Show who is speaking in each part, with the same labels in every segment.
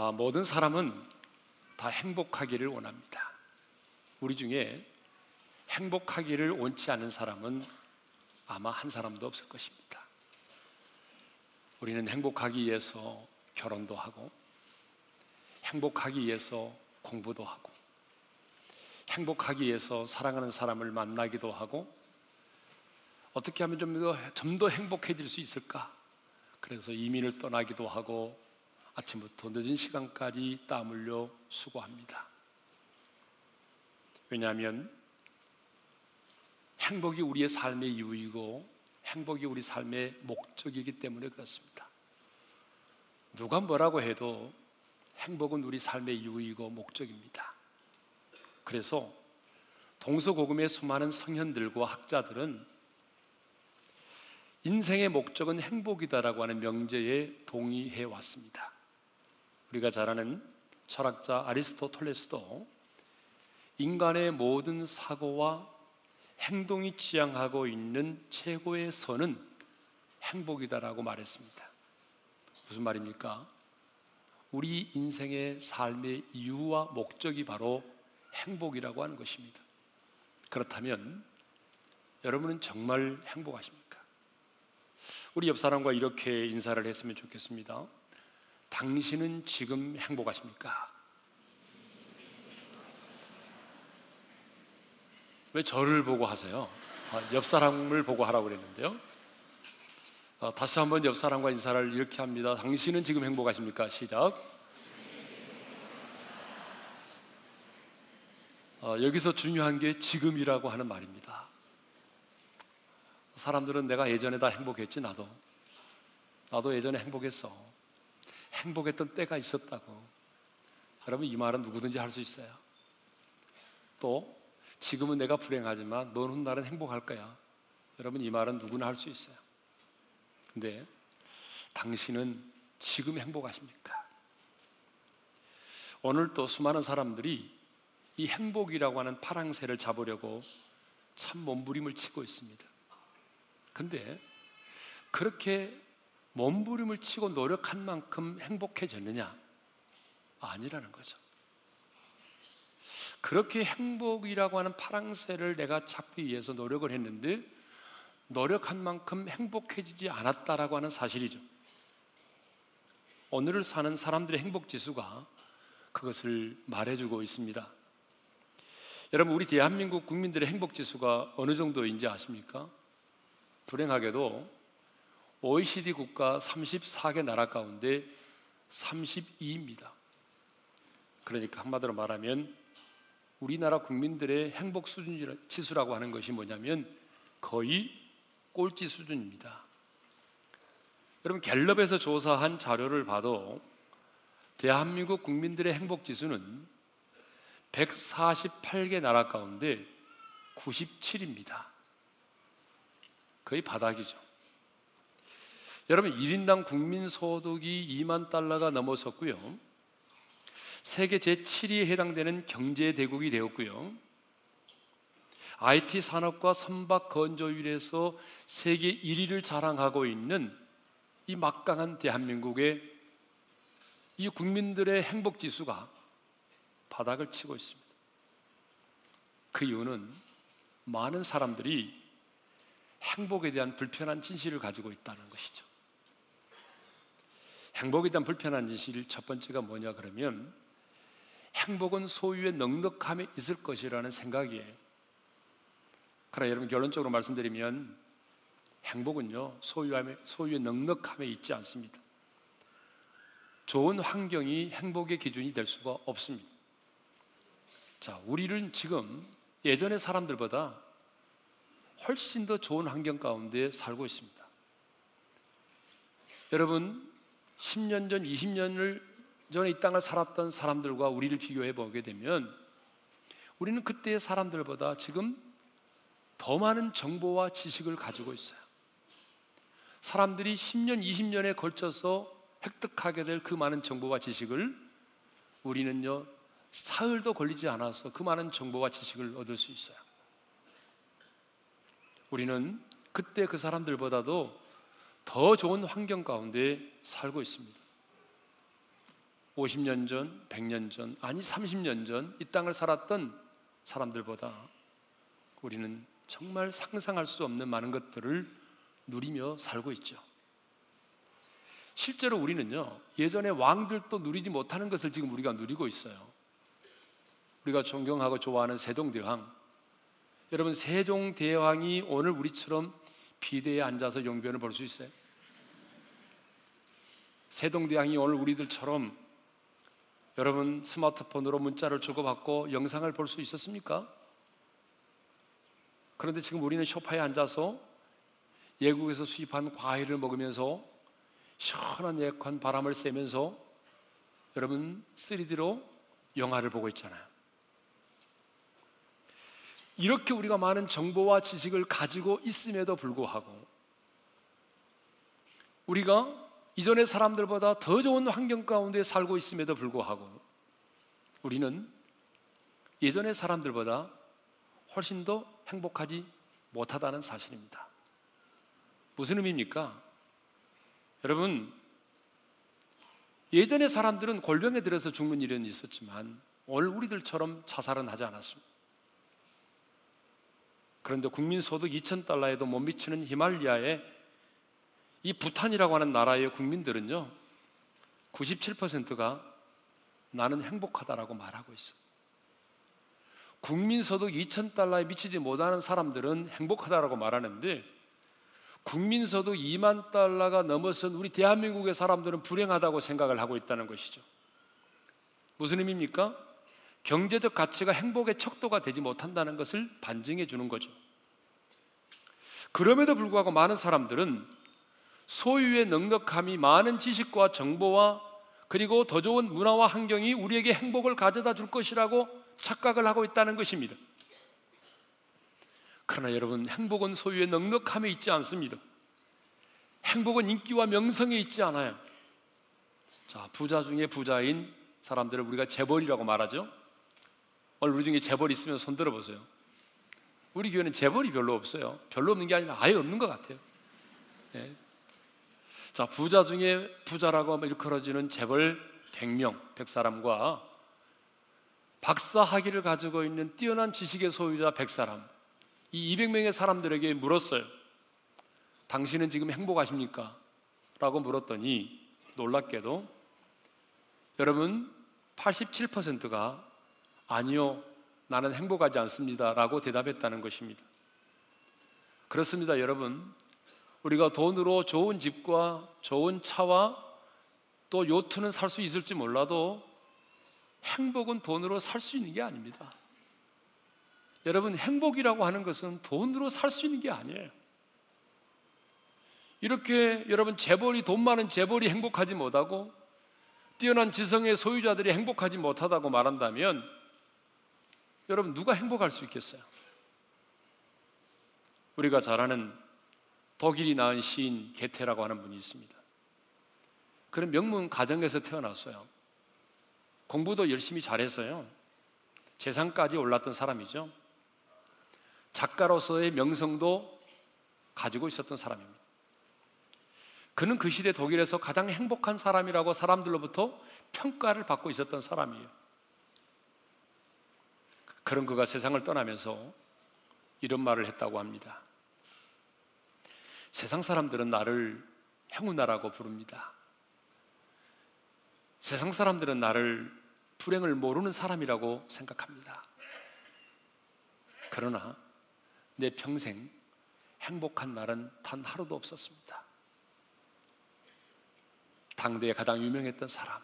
Speaker 1: 아, 모든 사람은 다 행복하기를 원합니다. 우리 중에 행복하기를 원치 않는 사람은 아마 한 사람도 없을 것입니다. 우리는 행복하기 위해서 결혼도 하고, 행복하기 위해서 공부도 하고, 행복하기 위해서 사랑하는 사람을 만나기도 하고, 어떻게 하면 좀 더, 좀 더 행복해질 수 있을까? 그래서 이민을 떠나기도 하고, 아침부터 늦은 시간까지 땀 흘려 수고합니다. 왜냐하면 행복이 우리의 삶의 이유이고 행복이 우리 삶의 목적이기 때문에 그렇습니다. 누가 뭐라고 해도 행복은 우리 삶의 이유이고 목적입니다. 그래서 동서고금의 수많은 성현들과 학자들은 인생의 목적은 행복이다라고 하는 명제에 동의해 왔습니다. 우리가 잘 아는 철학자 아리스토텔레스도 인간의 모든 사고와 행동이 지향하고 있는 최고의 선은 행복이다라고 말했습니다. 무슨 말입니까? 우리 인생의 삶의 이유와 목적이 바로 행복이라고 하는 것입니다. 그렇다면 여러분은 정말 행복하십니까? 우리 옆 사람과 이렇게 인사를 했으면 좋겠습니다. 당신은 지금 행복하십니까? 왜 저를 보고 하세요? 아, 옆 사람을 보고 하라고 그랬는데요. 아, 다시 한번 옆 사람과 인사를 이렇게 합니다. 당신은 지금 행복하십니까? 시작. 아, 여기서 중요한 게 지금이라고 하는 말입니다. 사람들은 내가 예전에 다 행복했지 나도 나도 예전에 행복했어. 행복했던 때가 있었다고. 여러분 이 말은 누구든지 할 수 있어요. 또 지금은 내가 불행하지만 먼 훗날은 행복할 거야. 여러분 이 말은 누구나 할 수 있어요. 근데 당신은 지금 행복하십니까? 오늘 또 수많은 사람들이 이 행복이라고 하는 파랑새를 잡으려고 참 몸부림을 치고 있습니다. 근데 그렇게 몸부림을 치고 노력한 만큼 행복해졌느냐? 아니라는 거죠. 그렇게 행복이라고 하는 파랑새를 내가 잡기 위해서 노력을 했는데 노력한 만큼 행복해지지 않았다라고 하는 사실이죠. 오늘을 사는 사람들의 행복 지수가 그것을 말해주고 있습니다. 여러분, 우리 대한민국 국민들의 행복 지수가 어느 정도인지 아십니까? 불행하게도 OECD 국가 34개 나라 가운데 32입니다. 그러니까 한마디로 말하면 우리나라 국민들의 행복 수준 지수라고 하는 것이 뭐냐면 거의 꼴찌 수준입니다. 여러분 갤럽에서 조사한 자료를 봐도 대한민국 국민들의 행복 지수는 148개 나라 가운데 97입니다. 거의 바닥이죠. 여러분 1인당 국민 소득이 2만 달러가 넘어섰고요. 세계 제7위에 해당되는 경제 대국이 되었고요. IT 산업과 선박 건조율에서 세계 1위를 자랑하고 있는 이 막강한 대한민국의 이 국민들의 행복 지수가 바닥을 치고 있습니다. 그 이유는 많은 사람들이 행복에 대한 불편한 진실을 가지고 있다는 것이죠. 행복에 대한 불편한 진실 첫 번째가 뭐냐 그러면 행복은 소유의 넉넉함에 있을 것이라는 생각이에요. 그러나 여러분 결론적으로 말씀드리면 행복은요 소유함에, 소유의 넉넉함에 있지 않습니다. 좋은 환경이 행복의 기준이 될 수가 없습니다. 자, 우리는 지금 예전의 사람들보다 훨씬 더 좋은 환경 가운데 살고 있습니다. 여러분, 10년 전, 20년을 전에 이 땅을 살았던 사람들과 우리를 비교해 보게 되면 우리는 그때의 사람들보다 지금 더 많은 정보와 지식을 가지고 있어요. 사람들이 10년, 20년에 걸쳐서 획득하게 될 그 많은 정보와 지식을 우리는요, 사흘도 걸리지 않아서 그 많은 정보와 지식을 얻을 수 있어요. 우리는 그때 그 사람들보다도 더 좋은 환경 가운데 살고 있습니다. 50년 전, 100년 전, 아니 30년 전 이 땅을 살았던 사람들보다 우리는 정말 상상할 수 없는 많은 것들을 누리며 살고 있죠. 실제로 우리는요, 예전에 왕들도 누리지 못하는 것을 지금 우리가 누리고 있어요. 우리가 존경하고 좋아하는 세종대왕. 여러분, 세종대왕이 오늘 우리처럼 비대에 앉아서 용변을 볼 수 있어요? 세종대왕이 오늘 우리들처럼 여러분 스마트폰으로 문자를 주고받고 영상을 볼 수 있었습니까? 그런데 지금 우리는 소파에 앉아서 예국에서 수입한 과일을 먹으면서 시원한 예컨 바람을 쐬면서 여러분 3D로 영화를 보고 있잖아요. 이렇게 우리가 많은 정보와 지식을 가지고 있음에도 불구하고 우리가 이전의 사람들보다 더 좋은 환경 가운데 살고 있음에도 불구하고 우리는 예전의 사람들보다 훨씬 더 행복하지 못하다는 사실입니다. 무슨 의미입니까? 여러분, 예전의 사람들은 골병에 들어서 죽는 일은 있었지만 오늘 우리들처럼 자살은 하지 않았습니다. 그런데 국민 소득 2천 달러에도 못 미치는 히말리아의 이 부탄이라고 하는 나라의 국민들은요, 97%가 나는 행복하다라고 말하고 있어. 국민 소득 2천 달러에 미치지 못하는 사람들은 행복하다라고 말하는데 국민 소득 2만 달러가 넘어선 우리 대한민국의 사람들은 불행하다고 생각을 하고 있다는 것이죠. 무슨 의미입니까? 경제적 가치가 행복의 척도가 되지 못한다는 것을 반증해 주는 거죠. 그럼에도 불구하고 많은 사람들은 소유의 넉넉함이 많은 지식과 정보와 그리고 더 좋은 문화와 환경이 우리에게 행복을 가져다 줄 것이라고 착각을 하고 있다는 것입니다. 그러나 여러분, 행복은 소유의 넉넉함에 있지 않습니다. 행복은 인기와 명성에 있지 않아요. 자, 부자 중에 부자인 사람들을 우리가 재벌이라고 말하죠. 오늘 우리 중에 재벌 있으면 손 들어보세요. 우리 교회는 재벌이 별로 없어요. 별로 없는 게 아니라 아예 없는 것 같아요. 네. 자, 부자 중에 부자라고 일컬어지는 재벌 100명, 100사람과 박사 학위를 가지고 있는 뛰어난 지식의 소유자 100사람, 이 200명의 사람들에게 물었어요. 당신은 지금 행복하십니까? 라고 물었더니 놀랍게도 여러분 87%가 아니요, 나는 행복하지 않습니다. 라고 대답했다는 것입니다. 그렇습니다, 여러분. 우리가 돈으로 좋은 집과 좋은 차와 또 요트는 살 수 있을지 몰라도 행복은 돈으로 살 수 있는 게 아닙니다. 여러분, 행복이라고 하는 것은 돈으로 살 수 있는 게 아니에요. 이렇게 여러분 재벌이 돈 많은 재벌이 행복하지 못하고 뛰어난 지성의 소유자들이 행복하지 못하다고 말한다면 여러분 누가 행복할 수 있겠어요? 우리가 잘 아는 독일이 낳은 시인 게테라고 하는 분이 있습니다. 그런 명문 가정에서 태어났어요. 공부도 열심히 잘해서요. 재상까지 올랐던 사람이죠. 작가로서의 명성도 가지고 있었던 사람입니다. 그는 그 시대 독일에서 가장 행복한 사람이라고 사람들로부터 평가를 받고 있었던 사람이에요. 그런 그가 세상을 떠나면서 이런 말을 했다고 합니다. 세상 사람들은 나를 행운아라고 부릅니다. 세상 사람들은 나를 불행을 모르는 사람이라고 생각합니다. 그러나 내 평생 행복한 날은 단 하루도 없었습니다. 당대에 가장 유명했던 사람,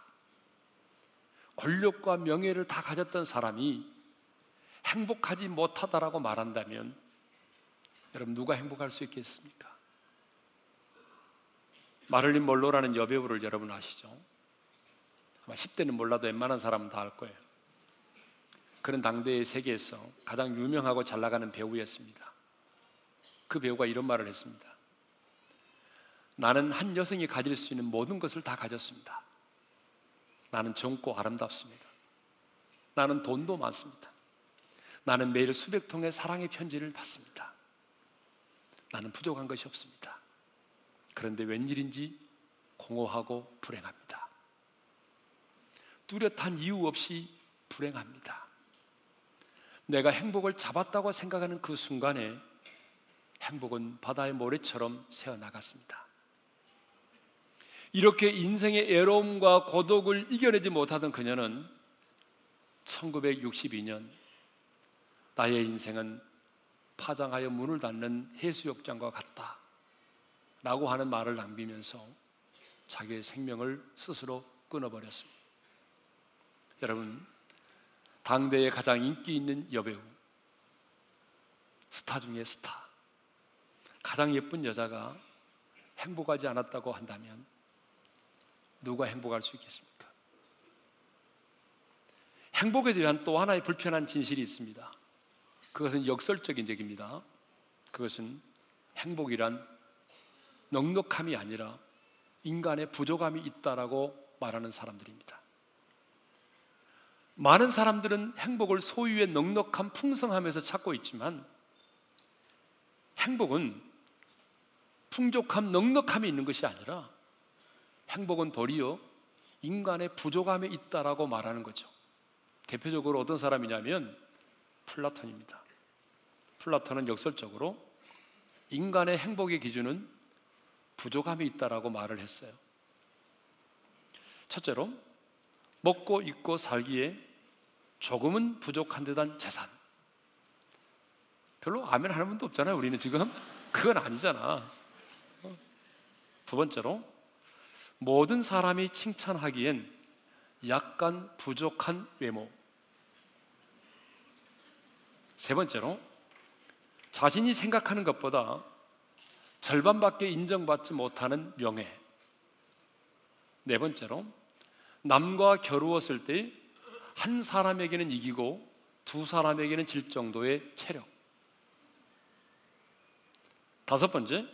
Speaker 1: 권력과 명예를 다 가졌던 사람이 행복하지 못하다라고 말한다면 여러분 누가 행복할 수 있겠습니까? 마를린 몰로라는 여배우를 여러분 아시죠? 아마 10대는 몰라도 웬만한 사람은 다 알 거예요. 그런 당대의 세계에서 가장 유명하고 잘 나가는 배우였습니다. 그 배우가 이런 말을 했습니다. 나는 한 여성이 가질 수 있는 모든 것을 다 가졌습니다. 나는 젊고 아름답습니다. 나는 돈도 많습니다. 나는 매일 수백 통의 사랑의 편지를 받습니다. 나는 부족한 것이 없습니다. 그런데 웬일인지 공허하고 불행합니다. 뚜렷한 이유 없이 불행합니다. 내가 행복을 잡았다고 생각하는 그 순간에 행복은 바다의 모래처럼 새어나갔습니다. 이렇게 인생의 애로움과 고독을 이겨내지 못하던 그녀는 1962년 나의 인생은 파장하여 문을 닫는 해수욕장과 같다. 라고 하는 말을 남기면서 자기의 생명을 스스로 끊어버렸습니다. 여러분, 당대의 가장 인기 있는 여배우, 스타 중에 스타, 가장 예쁜 여자가 행복하지 않았다고 한다면 누가 행복할 수 있겠습니까? 행복에 대한 또 하나의 불편한 진실이 있습니다. 그것은 역설적인 얘기입니다. 그것은 행복이란 넉넉함이 아니라 인간의 부족함이 있다라고 말하는 사람들입니다. 많은 사람들은 행복을 소유의 넉넉함, 풍성함에서 찾고 있지만 행복은 풍족함, 넉넉함이 있는 것이 아니라 행복은 도리어 인간의 부족함에 있다라고 말하는 거죠. 대표적으로 어떤 사람이냐면 플라톤입니다. 플라톤은 역설적으로 인간의 행복의 기준은 부족함이 있다라고 말을 했어요. 첫째로 먹고 입고 살기에 조금은 부족한 듯한 재산. 별로 아멘 하는 분도 없잖아요. 우리는 지금 그건 아니잖아. 어? 두 번째로 모든 사람이 칭찬하기엔 약간 부족한 외모. 세 번째로 자신이 생각하는 것보다 절반밖에 인정받지 못하는 명예. 네 번째로 남과 겨루었을 때 한 사람에게는 이기고 두 사람에게는 질 정도의 체력. 다섯 번째,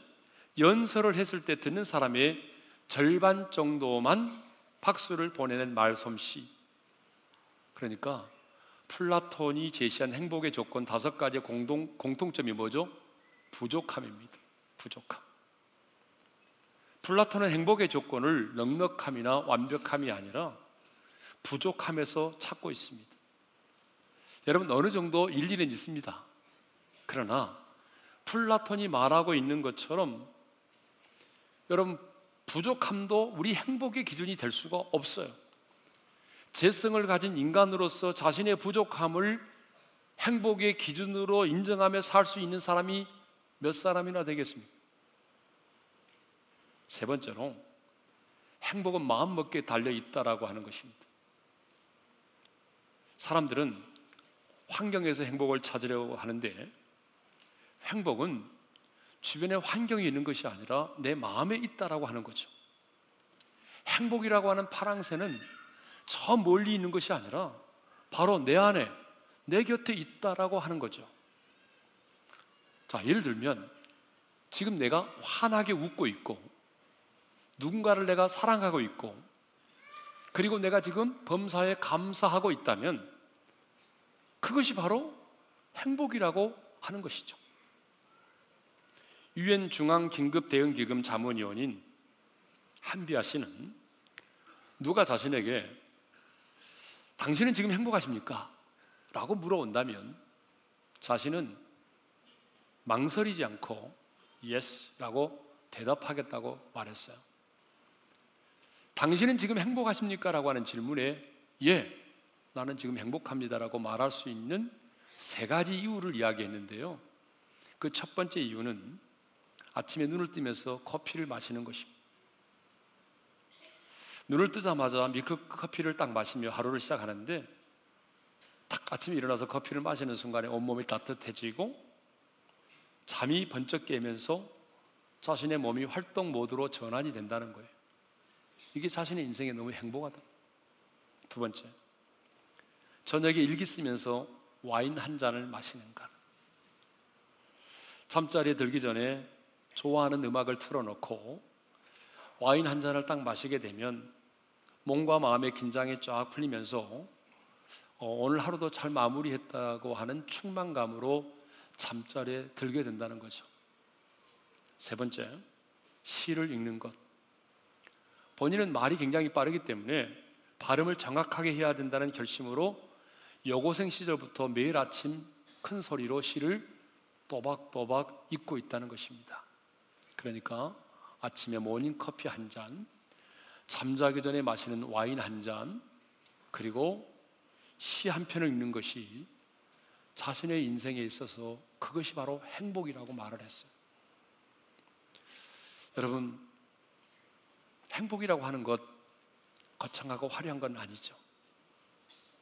Speaker 1: 연설을 했을 때 듣는 사람의 절반 정도만 박수를 보내는 말솜씨. 그러니까 플라톤이 제시한 행복의 조건 다섯 가지의 공동, 공통점이 뭐죠? 부족함입니다. 부족함. 플라톤은 행복의 조건을 넉넉함이나 완벽함이 아니라 부족함에서 찾고 있습니다. 여러분 어느 정도 일리는 있습니다. 그러나 플라톤이 말하고 있는 것처럼 여러분 부족함도 우리 행복의 기준이 될 수가 없어요. 재성을 가진 인간으로서 자신의 부족함을 행복의 기준으로 인정하며 살 수 있는 사람이 몇 사람이나 되겠습니까? 세 번째로 행복은 마음 먹기에 달려 있다라고 하는 것입니다. 사람들은 환경에서 행복을 찾으려고 하는데 행복은 주변에 환경이 있는 것이 아니라 내 마음에 있다라고 하는 거죠. 행복이라고 하는 파랑새는 저 멀리 있는 것이 아니라 바로 내 안에 내 곁에 있다라고 하는 거죠. 자, 예를 들면 지금 내가 환하게 웃고 있고 누군가를 내가 사랑하고 있고 그리고 내가 지금 범사에 감사하고 있다면 그것이 바로 행복이라고 하는 것이죠. 유엔 중앙 긴급 대응 기금 자문위원인 한비아 씨는 누가 자신에게 당신은 지금 행복하십니까? 라고 물어온다면 자신은 망설이지 않고 yes라고 대답하겠다고 말했어요. 당신은 지금 행복하십니까? 라고 하는 질문에 예, 나는 지금 행복합니다라고 말할 수 있는 세 가지 이유를 이야기했는데요. 그 첫 번째 이유는 아침에 눈을 뜨면서 커피를 마시는 것입니다. 눈을 뜨자마자 밀크 커피를 딱 마시며 하루를 시작하는데 딱 아침에 일어나서 커피를 마시는 순간에 온몸이 따뜻해지고 잠이 번쩍 깨면서 자신의 몸이 활동 모드로 전환이 된다는 거예요. 이게 자신의 인생에 너무 행복하다. 두 번째, 저녁에 일기 쓰면서 와인 한 잔을 마시는 것. 잠자리에 들기 전에 좋아하는 음악을 틀어놓고 와인 한 잔을 딱 마시게 되면 몸과 마음의 긴장이 쫙 풀리면서 어, 오늘 하루도 잘 마무리했다고 하는 충만감으로 잠자리에 들게 된다는 거죠. 세 번째, 시를 읽는 것. 본인은 말이 굉장히 빠르기 때문에 발음을 정확하게 해야 된다는 결심으로 여고생 시절부터 매일 아침 큰 소리로 시를 또박또박 읽고 있다는 것입니다. 그러니까 아침에 모닝 커피 한 잔, 잠자기 전에 마시는 와인 한 잔, 그리고 시 한 편을 읽는 것이 자신의 인생에 있어서 그것이 바로 행복이라고 말을 했어요. 여러분, 행복이라고 하는 것 거창하고 화려한 건 아니죠.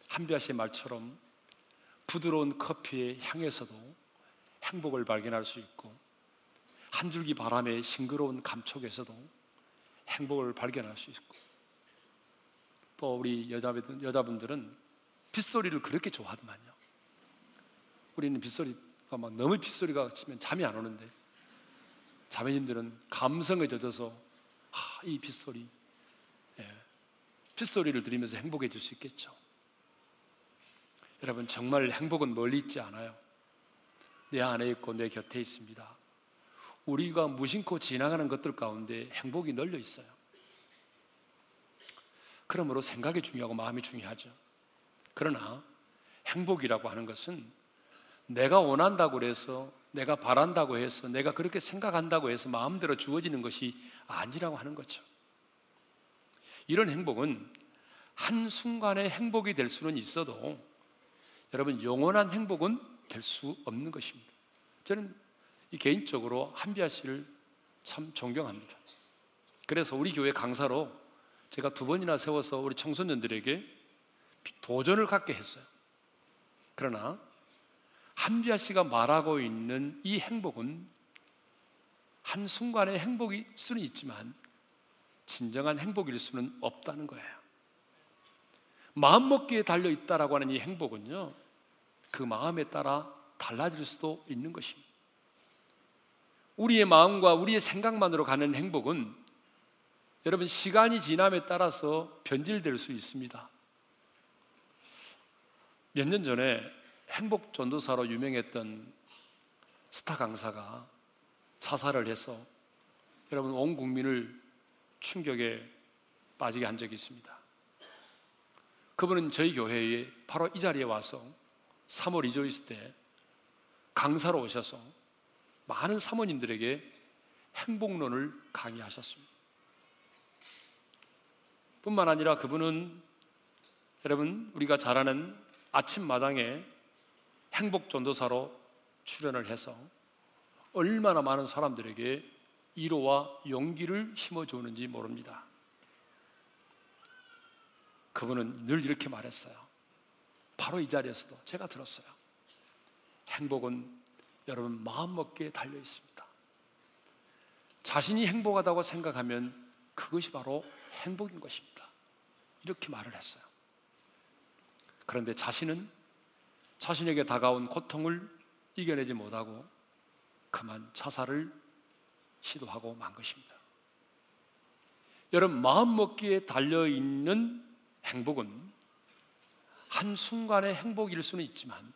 Speaker 1: 한비아 씨의 말처럼 부드러운 커피의 향에서도 행복을 발견할 수 있고 한 줄기 바람의 싱그러운 감촉에서도 행복을 발견할 수 있고 또 우리 여자분들, 여자분들은 빗소리를 그렇게 좋아하더만요. 우리는 빗소리 가막 너무 빗소리가 치면 잠이 안 오는데 자매님들은 감성에 젖어서 아, 이 빗소리 예, 빗소리를 들으면서 행복해질 수 있겠죠. 여러분 정말 행복은 멀리 있지 않아요. 내 안에 있고 내 곁에 있습니다. 우리가 무심코 지나가는 것들 가운데 행복이 널려 있어요. 그러므로 생각이 중요하고 마음이 중요하죠. 그러나 행복이라고 하는 것은 내가 원한다고 해서 내가 바란다고 해서 내가 그렇게 생각한다고 해서 마음대로 주어지는 것이 아니라고 하는 거죠. 이런 행복은 한순간의 행복이 될 수는 있어도 여러분 영원한 행복은 될 수 없는 것입니다. 저는 개인적으로 한비아 씨를 참 존경합니다. 그래서 우리 교회 강사로 제가 두 번이나 세워서 우리 청소년들에게 도전을 갖게 했어요. 그러나 한비아 씨가 말하고 있는 이 행복은 한순간의 행복일 수는 있지만 진정한 행복일 수는 없다는 거예요. 마음먹기에 달려 있다라고 하는 이 행복은요, 그 마음에 따라 달라질 수도 있는 것입니다. 우리의 마음과 우리의 생각만으로 가는 행복은 여러분 시간이 지남에 따라서 변질될 수 있습니다. 몇 년 전에 행복 전도사로 유명했던 스타 강사가 자살을 해서 여러분 온 국민을 충격에 빠지게 한 적이 있습니다. 그분은 저희 교회에 바로 이 자리에 와서 3월 이조 있을 때 강사로 오셔서 많은 사모님들에게 행복론을 강의하셨습니다. 뿐만 아니라 그분은 여러분 우리가 잘 아는 아침마당에 행복 전도사로 출연을 해서 얼마나 많은 사람들에게 위로와 용기를 심어주는지 모릅니다. 그분은 늘 이렇게 말했어요. 바로 이 자리에서도 제가 들었어요. 행복은 여러분 마음먹기에 달려 있습니다. 자신이 행복하다고 생각하면 그것이 바로 행복인 것입니다. 이렇게 말을 했어요. 그런데 자신은 자신에게 다가온 고통을 이겨내지 못하고 그만 자살을 시도하고 만 것입니다. 여러분, 마음먹기에 달려있는 행복은 한순간의 행복일 수는 있지만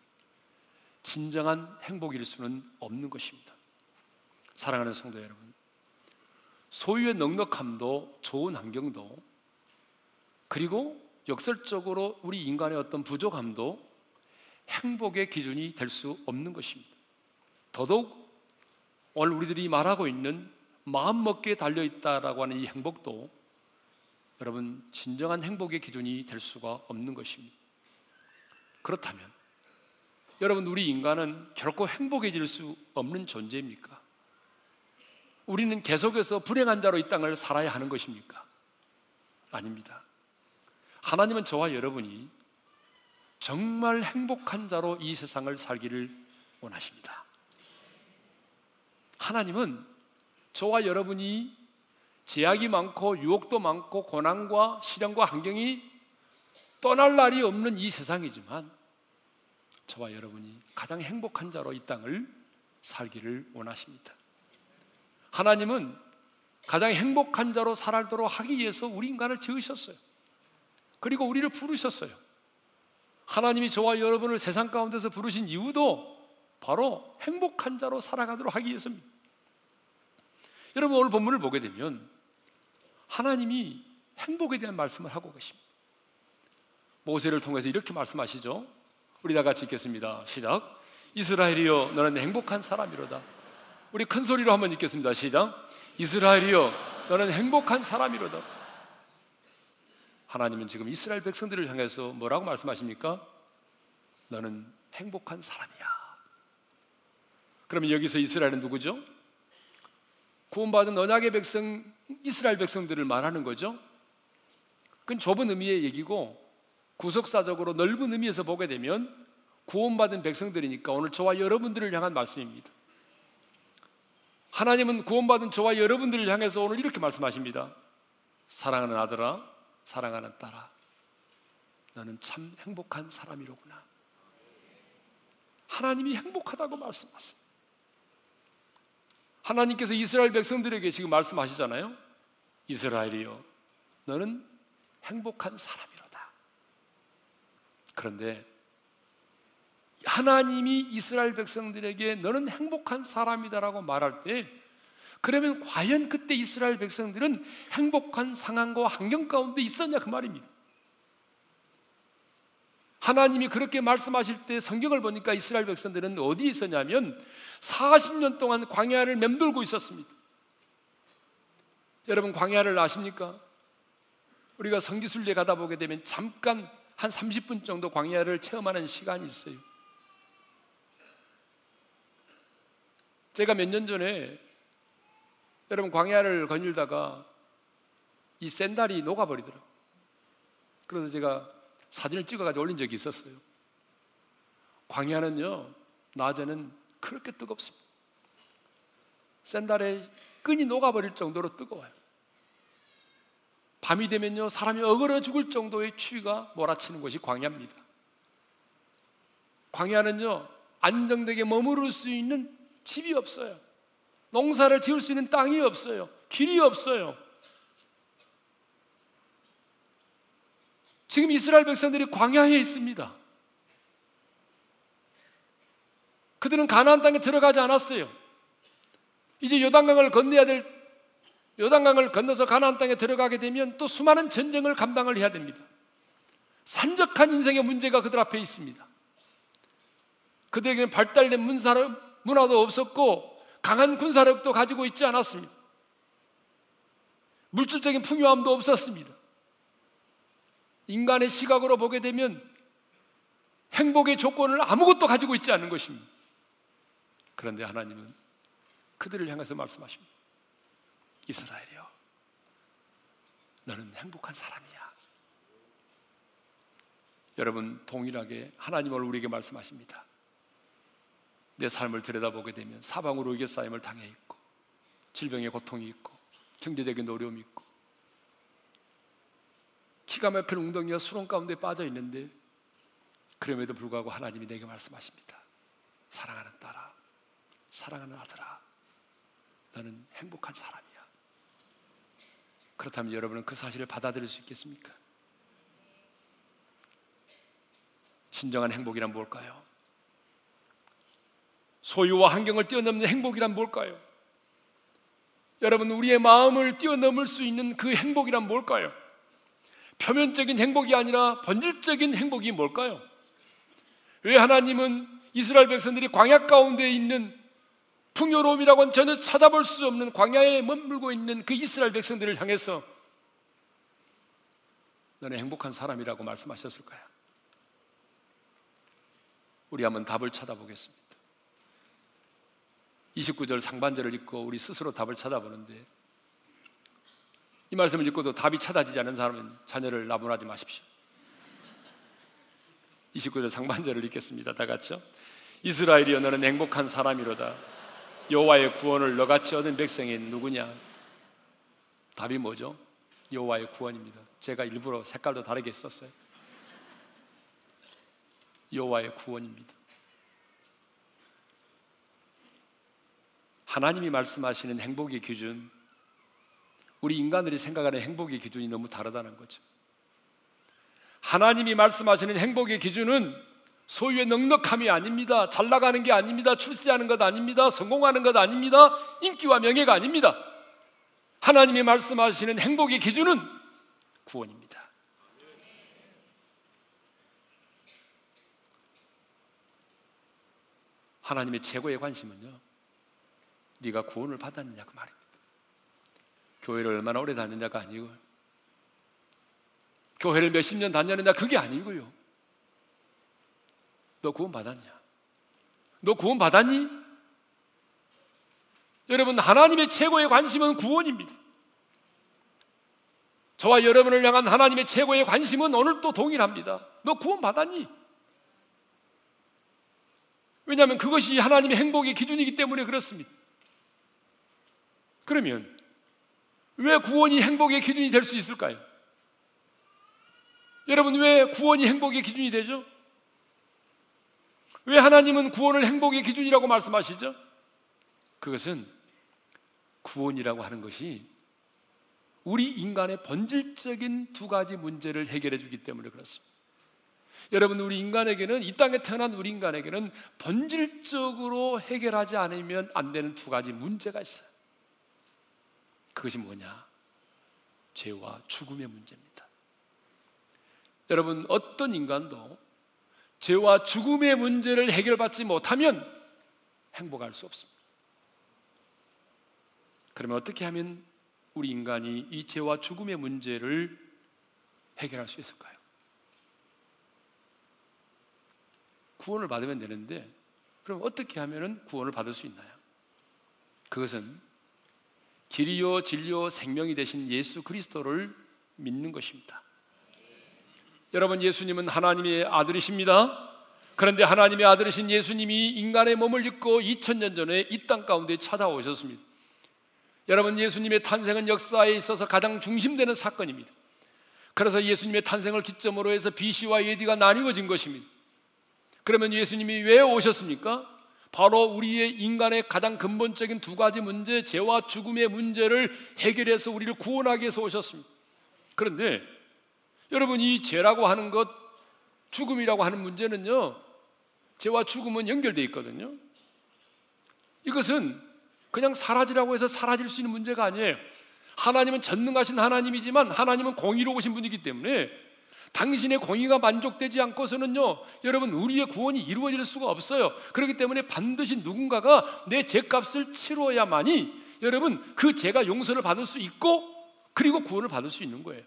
Speaker 1: 진정한 행복일 수는 없는 것입니다. 사랑하는 성도 여러분, 소유의 넉넉함도 좋은 환경도 그리고 역설적으로 우리 인간의 어떤 부족함도 행복의 기준이 될 수 없는 것입니다. 더더욱 오늘 우리들이 말하고 있는 마음먹기에 달려 있다라고 하는 이 행복도 여러분 진정한 행복의 기준이 될 수가 없는 것입니다. 그렇다면 여러분 우리 인간은 결코 행복해질 수 없는 존재입니까? 우리는 계속해서 불행한 자로 이 땅을 살아야 하는 것입니까? 아닙니다. 하나님은 저와 여러분이 정말 행복한 자로 이 세상을 살기를 원하십니다. 하나님은 저와 여러분이 제약이 많고 유혹도 많고 고난과 시련과 환경이 떠날 날이 없는 이 세상이지만 저와 여러분이 가장 행복한 자로 이 땅을 살기를 원하십니다. 하나님은 가장 행복한 자로 살도록 하기 위해서 우리 인간을 지으셨어요. 그리고 우리를 부르셨어요. 하나님이 저와 여러분을 세상 가운데서 부르신 이유도 바로 행복한 자로 살아가도록 하기 위해서입니다. 여러분 오늘 본문을 보게 되면 하나님이 행복에 대한 말씀을 하고 계십니다. 모세를 통해서 이렇게 말씀하시죠. 우리 다 같이 읽겠습니다. 시작. 이스라엘이여 너는 행복한 사람이로다. 우리 큰 소리로 한번 읽겠습니다. 시작. 이스라엘이여 너는 행복한 사람이로다. 하나님은 지금 이스라엘 백성들을 향해서 뭐라고 말씀하십니까? 너는 행복한 사람이야. 그러면 여기서 이스라엘은 누구죠? 구원받은 언약의 백성 이스라엘 백성들을 말하는 거죠. 그건 좁은 의미의 얘기고 구속사적으로 넓은 의미에서 보게 되면 구원받은 백성들이니까 오늘 저와 여러분들을 향한 말씀입니다. 하나님은 구원받은 저와 여러분들을 향해서 오늘 이렇게 말씀하십니다. 사랑하는 아들아, 사랑하는 딸아, 너는 참 행복한 사람이로구나. 하나님이 행복하다고 말씀하세요. 하나님께서 이스라엘 백성들에게 지금 말씀하시잖아요. 이스라엘이요, 너는 행복한 사람이로다. 그런데 하나님이 이스라엘 백성들에게 너는 행복한 사람이다라고 말할 때 그러면 과연 그때 이스라엘 백성들은 행복한 상황과 환경 가운데 있었냐 그 말입니다. 하나님이 그렇게 말씀하실 때 성경을 보니까 이스라엘 백성들은 어디 있었냐면 40년 동안 광야를 맴돌고 있었습니다. 여러분 광야를 아십니까? 우리가 성지순례 가다 보게 되면 잠깐 한 30분 정도 광야를 체험하는 시간이 있어요. 제가 몇 년 전에 여러분 광야를 거닐다가 이 샌달이 녹아버리더라고요. 그래서 제가 사진을 찍어가지고 올린 적이 있었어요. 광야는요, 낮에는 그렇게 뜨겁습니다. 샌달의 끈이 녹아버릴 정도로 뜨거워요. 밤이 되면요, 사람이 어그러 죽을 정도의 추위가 몰아치는 곳이 광야입니다. 광야는요, 안정되게 머무를 수 있는 집이 없어요. 농사를 지을 수 있는 땅이 없어요. 길이 없어요. 지금 이스라엘 백성들이 광야에 있습니다. 그들은 가나안 땅에 들어가지 않았어요. 이제 요단강을 건너야 될 요단강을 건너서 가나안 땅에 들어가게 되면 또 수많은 전쟁을 감당을 해야 됩니다. 산적한 인생의 문제가 그들 앞에 있습니다. 그들에게는 발달된 문사를 문화도 없었고 강한 군사력도 가지고 있지 않았습니다. 물질적인 풍요함도 없었습니다. 인간의 시각으로 보게 되면 행복의 조건을 아무것도 가지고 있지 않은 것입니다. 그런데 하나님은 그들을 향해서 말씀하십니다. 이스라엘이여, 너는 행복한 사람이야. 여러분, 동일하게 하나님을 우리에게 말씀하십니다. 내 삶을 들여다보게 되면 사방으로 이겨싸임을 당해 있고 질병의 고통이 있고 경제적인 어려움이 있고 기가 막힌 웅덩이가 수렁 가운데 빠져 있는데 그럼에도 불구하고 하나님이 내게 말씀하십니다. 사랑하는 딸아, 사랑하는 아들아, 너는 행복한 사람이야. 그렇다면 여러분은 그 사실을 받아들일 수 있겠습니까? 진정한 행복이란 뭘까요? 소유와 환경을 뛰어넘는 행복이란 뭘까요? 여러분, 우리의 마음을 뛰어넘을 수 있는 그 행복이란 뭘까요? 표면적인 행복이 아니라 본질적인 행복이 뭘까요? 왜 하나님은 이스라엘 백성들이 광야 가운데 있는 풍요로움이라고는 전혀 찾아볼 수 없는 광야에 머물고 있는 그 이스라엘 백성들을 향해서 너는 행복한 사람이라고 말씀하셨을까요? 우리 한번 답을 찾아보겠습니다. 29절 상반절을 읽고 우리 스스로 답을 찾아보는데 이 말씀을 읽고도 답이 찾아지지 않은 사람은 자녀를 나분하지 마십시오. 29절 상반절을 읽겠습니다. 다 같이요. 이스라엘이여 너는 행복한 사람이로다. 여호와의 구원을 너같이 얻은 백성이 누구냐? 답이 뭐죠? 여호와의 구원입니다. 제가 일부러 색깔도 다르게 썼어요. 여호와의 구원입니다. 하나님이 말씀하시는 행복의 기준, 우리 인간들이 생각하는 행복의 기준이 너무 다르다는 거죠. 하나님이 말씀하시는 행복의 기준은 소유의 넉넉함이 아닙니다. 잘 나가는 게 아닙니다. 출세하는 것 아닙니다. 성공하는 것 아닙니다. 인기와 명예가 아닙니다. 하나님이 말씀하시는 행복의 기준은 구원입니다. 하나님의 최고의 관심은요. 네가 구원을 받았느냐 그 말입니다. 교회를 얼마나 오래 다녔냐가 아니고 교회를 몇십 년 다녔느냐 그게 아니고요. 너 구원 받았냐? 너 구원 받았니? 여러분 하나님의 최고의 관심은 구원입니다. 저와 여러분을 향한 하나님의 최고의 관심은 오늘도 동일합니다. 너 구원 받았니? 왜냐하면 그것이 하나님의 행복의 기준이기 때문에 그렇습니다. 그러면 왜 구원이 행복의 기준이 될 수 있을까요? 여러분 왜 구원이 행복의 기준이 되죠? 왜 하나님은 구원을 행복의 기준이라고 말씀하시죠? 그것은 구원이라고 하는 것이 우리 인간의 본질적인 두 가지 문제를 해결해 주기 때문에 그렇습니다. 여러분 우리 인간에게는 이 땅에 태어난 우리 인간에게는 본질적으로 해결하지 않으면 안 되는 두 가지 문제가 있어요. 그것이 뭐냐? 죄와 죽음의 문제입니다. 여러분 어떤 인간도 죄와 죽음의 문제를 해결받지 못하면 행복할 수 없습니다. 그러면 어떻게 하면 우리 인간이 이 죄와 죽음의 문제를 해결할 수 있을까요? 구원을 받으면 되는데 그럼 어떻게 하면 구원을 받을 수 있나요? 그것은 길이요 진리요 생명이 되신 예수 그리스도를 믿는 것입니다. 여러분 예수님은 하나님의 아들이십니다. 그런데 하나님의 아들이신 예수님이 인간의 몸을 입고 2000년 전에 이 땅 가운데 찾아오셨습니다. 여러분 예수님의 탄생은 역사에 있어서 가장 중심되는 사건입니다. 그래서 예수님의 탄생을 기점으로 해서 BC와 AD가 나뉘어진 것입니다. 그러면 예수님이 왜 오셨습니까? 바로 우리의 인간의 가장 근본적인 두 가지 문제, 죄와 죽음의 문제를 해결해서 우리를 구원하기 위해서 오셨습니다. 그런데 여러분 이 죄라고 하는 것, 죽음이라고 하는 문제는요, 죄와 죽음은 연결되어 있거든요. 이것은 그냥 사라지라고 해서 사라질 수 있는 문제가 아니에요. 하나님은 전능하신 하나님이지만 하나님은 공의로우신 분이기 때문에 당신의 공의가 만족되지 않고서는요, 여러분, 우리의 구원이 이루어질 수가 없어요. 그렇기 때문에 반드시 누군가가 내 죄값을 치러야만이 여러분, 그 죄가 용서를 받을 수 있고, 그리고 구원을 받을 수 있는 거예요.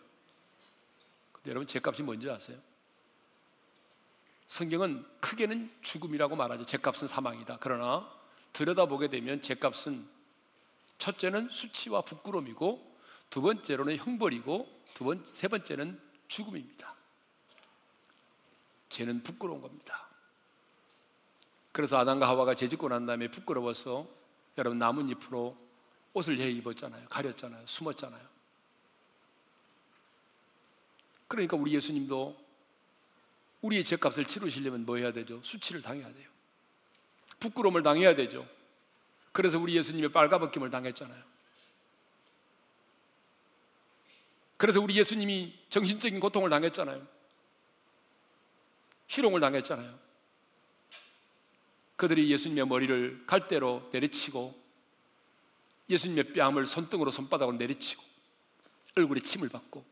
Speaker 1: 근데 여러분, 죄값이 뭔지 아세요? 성경은 크게는 죽음이라고 말하죠. 죄값은 사망이다. 그러나 들여다보게 되면 죄값은 첫째는 수치와 부끄러움이고 두 번째로는 형벌이고 두 번, 세 번째는 죽음입니다. 죄는 부끄러운 겁니다. 그래서 아담과 하와가 죄 짓고 난 다음에 부끄러워서 여러분 나뭇잎으로 옷을 해 입었잖아요. 가렸잖아요. 숨었잖아요. 그러니까 우리 예수님도 우리의 죄값을 치르시려면 뭐 해야 되죠? 수치를 당해야 돼요. 부끄러움을 당해야 되죠. 그래서 우리 예수님의 빨가벗김을 당했잖아요. 그래서 우리 예수님이 정신적인 고통을 당했잖아요. 희롱을 당했잖아요. 그들이 예수님의 머리를 갈대로 내리치고 예수님의 뺨을 손등으로 손바닥으로 내리치고 얼굴에 침을 받고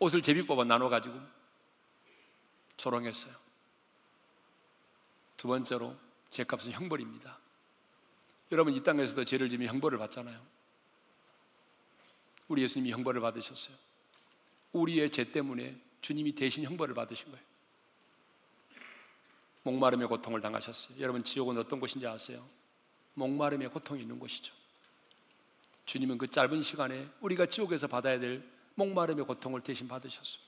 Speaker 1: 옷을 제비 뽑아 나눠 가지고 조롱했어요. 두 번째로 죄값은 형벌입니다. 여러분 이 땅에서도 죄를 지면 형벌을 받잖아요. 우리 예수님이 형벌을 받으셨어요. 우리의 죄 때문에 주님이 대신 형벌을 받으신 거예요. 목마름의 고통을 당하셨어요. 여러분 지옥은 어떤 곳인지 아세요? 목마름의 고통이 있는 곳이죠. 주님은 그 짧은 시간에 우리가 지옥에서 받아야 될 목마름의 고통을 대신 받으셨어요.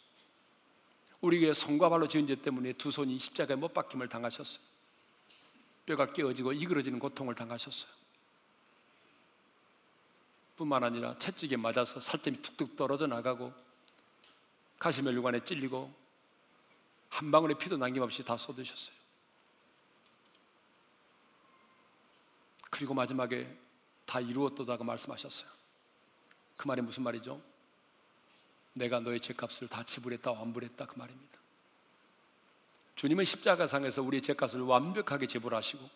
Speaker 1: 우리의 손과 발로 지은 죄 때문에 두 손이 십자가에 못 박힘을 당하셨어요. 뼈가 깨어지고 이그러지는 고통을 당하셨어요. 뿐만 아니라 채찍에 맞아서 살점이 툭툭 떨어져 나가고 가시멜류관에 찔리고 한 방울의 피도 남김없이 다 쏟으셨어요. 그리고 마지막에 다 이루었도다고 말씀하셨어요. 그 말이 무슨 말이죠? 내가 너의 죄값을 다 지불했다 완불했다 그 말입니다. 주님은 십자가상에서 우리의 죄값을 완벽하게 지불하시고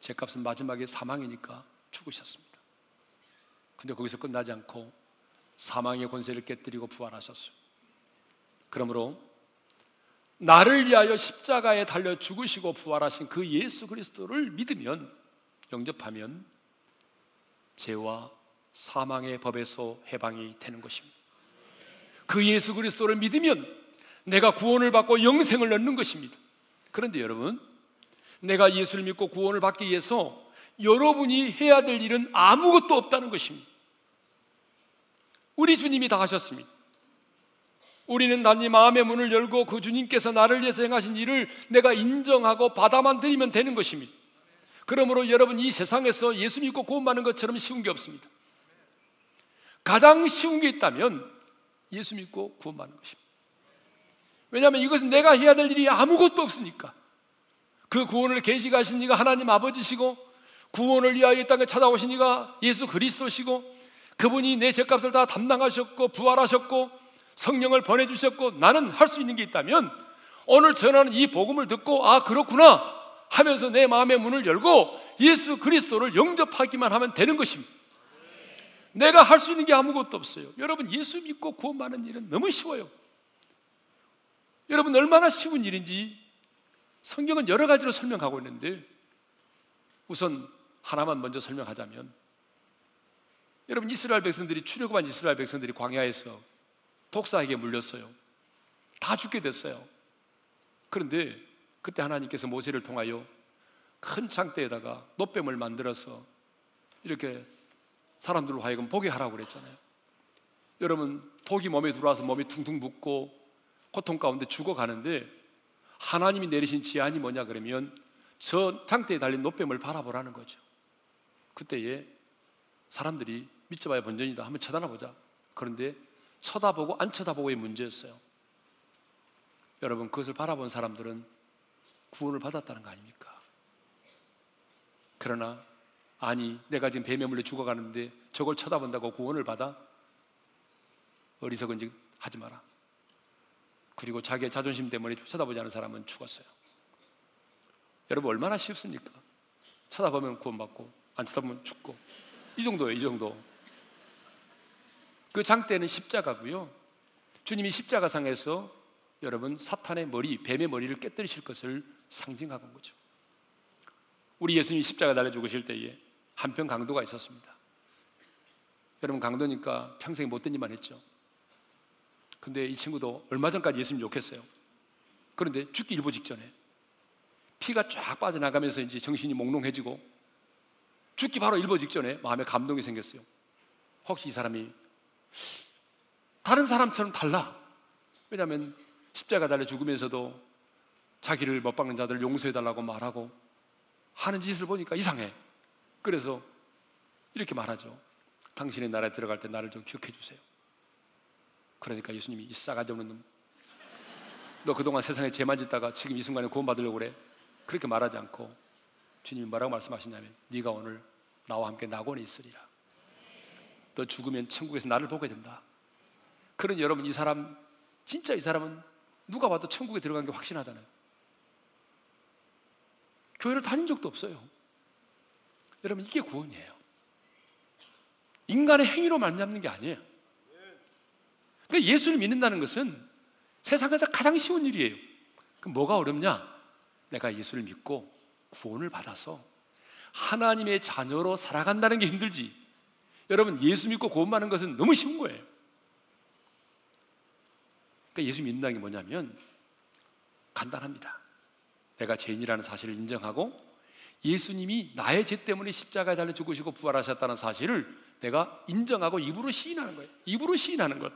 Speaker 1: 죄값은 마지막에 사망이니까 죽으셨습니다. 근데 거기서 끝나지 않고 사망의 권세를 깨뜨리고 부활하셨어요. 그러므로 나를 위하여 십자가에 달려 죽으시고 부활하신 그 예수 그리스도를 믿으면 영접하면 죄와 사망의 법에서 해방이 되는 것입니다. 그 예수 그리스도를 믿으면 내가 구원을 받고 영생을 얻는 것입니다. 그런데 여러분, 내가 예수를 믿고 구원을 받기 위해서 여러분이 해야 될 일은 아무것도 없다는 것입니다. 우리 주님이 다 하셨습니다. 우리는 단지 마음의 문을 열고 그 주님께서 나를 위해서 행하신 일을 내가 인정하고 받아만 드리면 되는 것입니다. 그러므로 여러분 이 세상에서 예수 믿고 구원받는 것처럼 쉬운 게 없습니다. 가장 쉬운 게 있다면 예수 믿고 구원받는 것입니다. 왜냐하면 이것은 내가 해야 될 일이 아무것도 없으니까. 그 구원을 계시하신 이가 하나님 아버지시고 구원을 위하여 이 땅에 찾아오신 이가 예수 그리스도시고 그분이 내 죄값을 다 담당하셨고 부활하셨고 성령을 보내주셨고 나는 할 수 있는 게 있다면 오늘 전하는 이 복음을 듣고 아 그렇구나 하면서 내 마음의 문을 열고 예수 그리스도를 영접하기만 하면 되는 것입니다. 내가 할 수 있는 게 아무것도 없어요. 여러분 예수 믿고 구원 받는 일은 너무 쉬워요. 여러분 얼마나 쉬운 일인지 성경은 여러 가지로 설명하고 있는데 우선 하나만 먼저 설명하자면 여러분 이스라엘 백성들이 출애굽한 이스라엘 백성들이 광야에서 독사에게 물렸어요. 다 죽게 됐어요. 그런데 그때 하나님께서 모세를 통하여 큰 창대에다가 노뱀을 만들어서 이렇게 사람들로 하여금 보게 하라고 그랬잖아요. 여러분 독이 몸에 들어와서 몸이 퉁퉁 붓고 고통 가운데 죽어가는데 하나님이 내리신 지안이 뭐냐 그러면 저 창대에 달린 노뱀을 바라보라는 거죠. 그때에 사람들이 믿져봐야 본전이다. 한번 쳐다보자. 그런데 쳐다보고 안 쳐다보고의 문제였어요. 여러분 그것을 바라본 사람들은 구원을 받았다는 거 아닙니까? 그러나 아니 내가 지금 뱀에 물려 죽어가는데 저걸 쳐다본다고 구원을 받아? 어리석은 짓 하지 마라. 그리고 자기의 자존심 때문에 쳐다보지 않은 사람은 죽었어요. 여러분 얼마나 쉽습니까? 쳐다보면 구원받고 안 쳐다보면 죽고 이 정도예요 이 정도 그 장대는 십자가고요. 주님이 십자가상에서 여러분 사탄의 머리, 뱀의 머리를 깨뜨리실 것을 상징하는 거죠. 우리 예수님이 십자가 달려 죽으실 때에 한편 강도가 있었습니다. 여러분 강도니까 평생 못된 일만 했죠. 근데 이 친구도 얼마 전까지 예수님 욕했어요. 그런데 죽기 일보 직전에 피가 쫙 빠져나가면서 이제 정신이 몽롱해지고 죽기 바로 일보 직전에 마음에 감동이 생겼어요. 혹시 이 사람이 다른 사람처럼 달라. 왜냐하면 십자가 달려 죽으면서도 자기를 못 박는 자들을 용서해달라고 말하고 하는 짓을 보니까 이상해. 그래서 이렇게 말하죠. 당신의 나라에 들어갈 때 나를 좀 기억해 주세요. 그러니까 예수님이 이 싸가지 없는 놈. 너 그동안 세상에 죄만 짓다가 지금 이 순간에 구원받으려고 그래. 그렇게 말하지 않고 주님이 뭐라고 말씀하시냐면 네가 오늘 나와 함께 낙원에 있으리라. 너 죽으면 천국에서 나를 보게 된다. 그런 여러분 이 사람 진짜 이 사람은 누가 봐도 천국에 들어간 게 확신하잖아요. 교회를 다닌 적도 없어요. 여러분 이게 구원이에요. 인간의 행위로 만잡는 게 아니에요. 그러니까 예수를 믿는다는 것은 세상에서 가장 쉬운 일이에요. 그럼 뭐가 어렵냐? 내가 예수를 믿고 구원을 받아서 하나님의 자녀로 살아간다는 게 힘들지. 여러분 예수 믿고 구원받는 것은 너무 쉬운 거예요. 그러니까 예수 믿는다는 게 뭐냐면 간단합니다. 내가 죄인이라는 사실을 인정하고 예수님이 나의 죄 때문에 십자가에 달려 죽으시고 부활하셨다는 사실을 내가 인정하고 입으로 시인하는 거예요. 입으로 시인하는 것.